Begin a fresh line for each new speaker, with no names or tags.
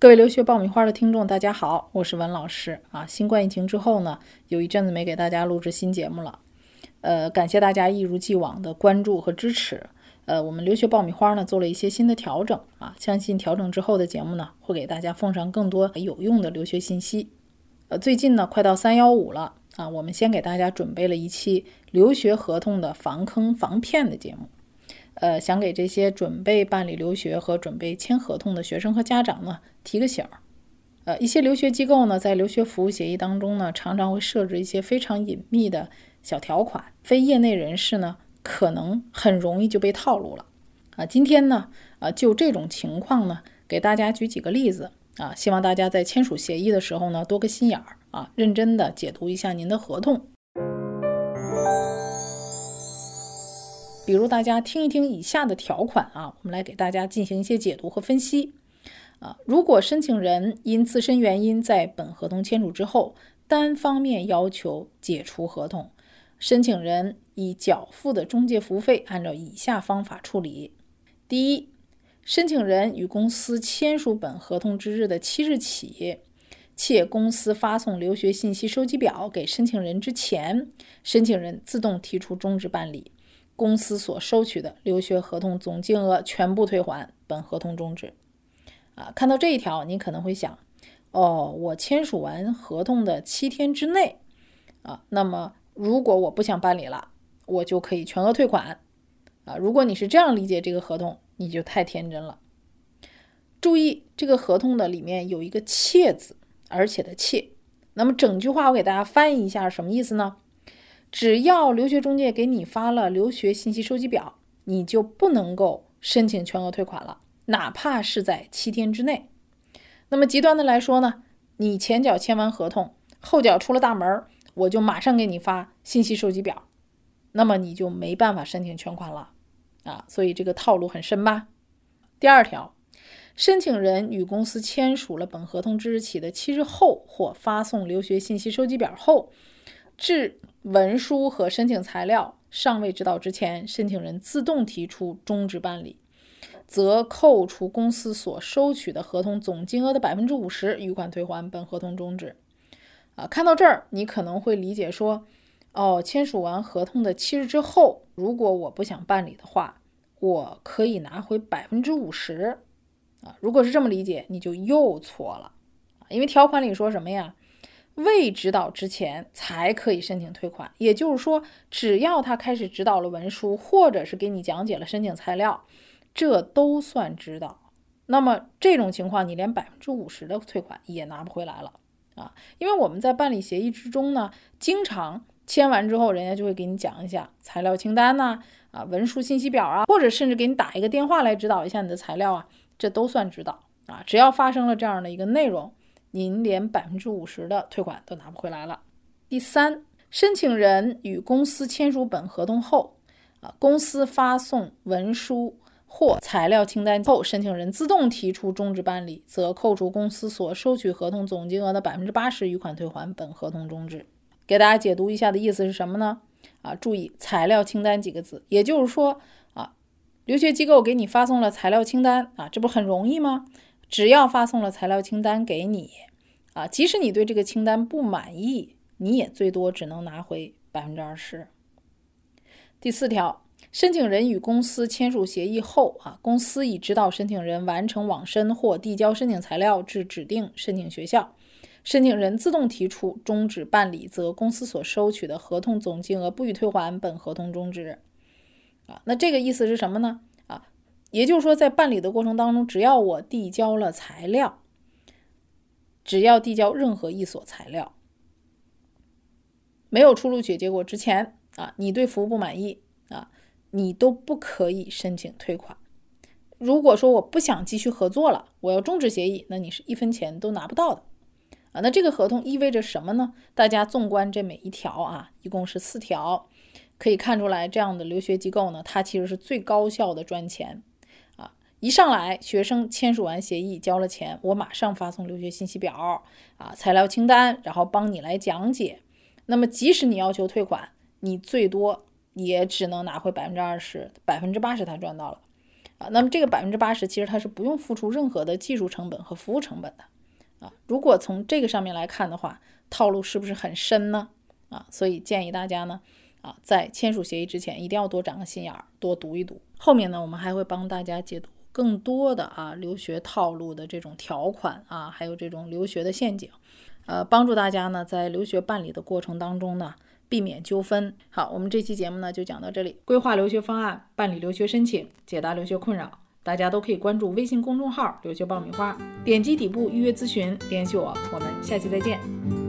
各位留学爆米花的听众，大家好，我是文老师啊。新冠疫情之后呢，有一阵子没给大家录制新节目了，呃，感谢大家一如既往的关注和支持。呃，我们留学爆米花呢做了一些新的调整啊，相信调整之后的节目呢，会给大家奉上更多有用的留学信息。呃，最近呢快到三幺五了啊，我们先给大家准备了一期留学合同的防坑防骗的节目。呃，想给这些准备办理留学和准备签合同的学生和家长呢提个醒儿。呃，一些留学机构呢，在留学服务协议当中呢，常常会设置一些非常隐秘的小条款，非业内人士呢，可能很容易就被套路了。啊，今天呢，啊，就这种情况呢，给大家举几个例子啊，希望大家在签署协议的时候呢，多个心眼儿啊，认真的解读一下您的合同。比如大家听一听以下的条款啊，我们来给大家进行一些解读和分析啊。如果申请人因自身原因在本合同签署之后单方面要求解除合同，申请人已缴付的中介服务费按照以下方法处理：第一，申请人与公司签署本合同之日的七日起，且公司发送留学信息收集表给申请人之前，申请人自动提出终止办理。公司所收取的留学合同总金额全部退还，本合同终止。啊，看到这一条，你可能会想，哦，我签署完合同的七天之内，啊，那么如果我不想办理了，我就可以全额退款。啊，如果你是这样理解这个合同，你就太天真了。注意，这个合同的里面有一个“且”字，而且的“且”。那么整句话我给大家翻译一下，什么意思呢？只要留学中介给你发了留学信息收集表，你就不能够申请全额退款了，哪怕是在七天之内。那么极端的来说呢，你前脚签完合同，后脚出了大门，我就马上给你发信息收集表，那么你就没办法申请全款了啊！所以这个套路很深吧？第二条，申请人与公司签署了本合同之日起的七日后，或发送留学信息收集表后，至文书和申请材料尚未知到之前，申请人自动提出终止办理，则扣除公司所收取的合同总金额的百分之五十，余款退还，本合同终止。啊，看到这儿，你可能会理解说，哦，签署完合同的七日之后，如果我不想办理的话，我可以拿回百分之五十。啊，如果是这么理解，你就又错了。因为条款里说什么呀？未指导之前才可以申请退款，也就是说，只要他开始指导了文书，或者是给你讲解了申请材料，这都算指导。那么这种情况，你连百分之五十的退款也拿不回来了啊！因为我们在办理协议之中呢，经常签完之后，人家就会给你讲一下材料清单呐，啊，文书信息表啊，或者甚至给你打一个电话来指导一下你的材料啊，这都算指导啊！只要发生了这样的一个内容。您连百分之五十的退款都拿不回来了。第三，申请人与公司签署本合同后，啊，公司发送文书或材料清单后，申请人自动提出终止办理，则扣除公司所收取合同总金额的百分之八十，余款退还，本合同终止。给大家解读一下的意思是什么呢？啊，注意“材料清单”几个字，也就是说，啊，留学机构给你发送了材料清单，啊，这不很容易吗？只要发送了材料清单给你，啊，即使你对这个清单不满意，你也最多只能拿回百分之二十。第四条，申请人与公司签署协议后，啊，公司已指导申请人完成网申或递交申请材料至指定申请学校，申请人自动提出终止办理，则公司所收取的合同总金额不予退还，本合同终止。啊，那这个意思是什么呢？也就是说，在办理的过程当中，只要我递交了材料，只要递交任何一所材料，没有出录取结果之前啊，你对服务不满意啊，你都不可以申请退款。如果说我不想继续合作了，我要终止协议，那你是一分钱都拿不到的啊。那这个合同意味着什么呢？大家纵观这每一条啊，一共是四条，可以看出来，这样的留学机构呢，它其实是最高效的赚钱。一上来，学生签署完协议，交了钱，我马上发送留学信息表啊，材料清单，然后帮你来讲解。那么，即使你要求退款，你最多也只能拿回百分之二十，百分之八十他赚到了啊。那么这个百分之八十其实他是不用付出任何的技术成本和服务成本的啊。如果从这个上面来看的话，套路是不是很深呢？啊，所以建议大家呢，啊，在签署协议之前一定要多长个心眼儿，多读一读。后面呢，我们还会帮大家解读更多的啊留学套路的这种条款啊，还有这种留学的陷阱，呃，帮助大家呢在留学办理的过程当中呢。避免纠纷。好，我们这期节目呢就讲到这里。规划留学方案，办理留学申请，解答留学困扰，大家都可以关注微信公众号“留学爆米花”，点击底部预约咨询，联系我。我们下期再见。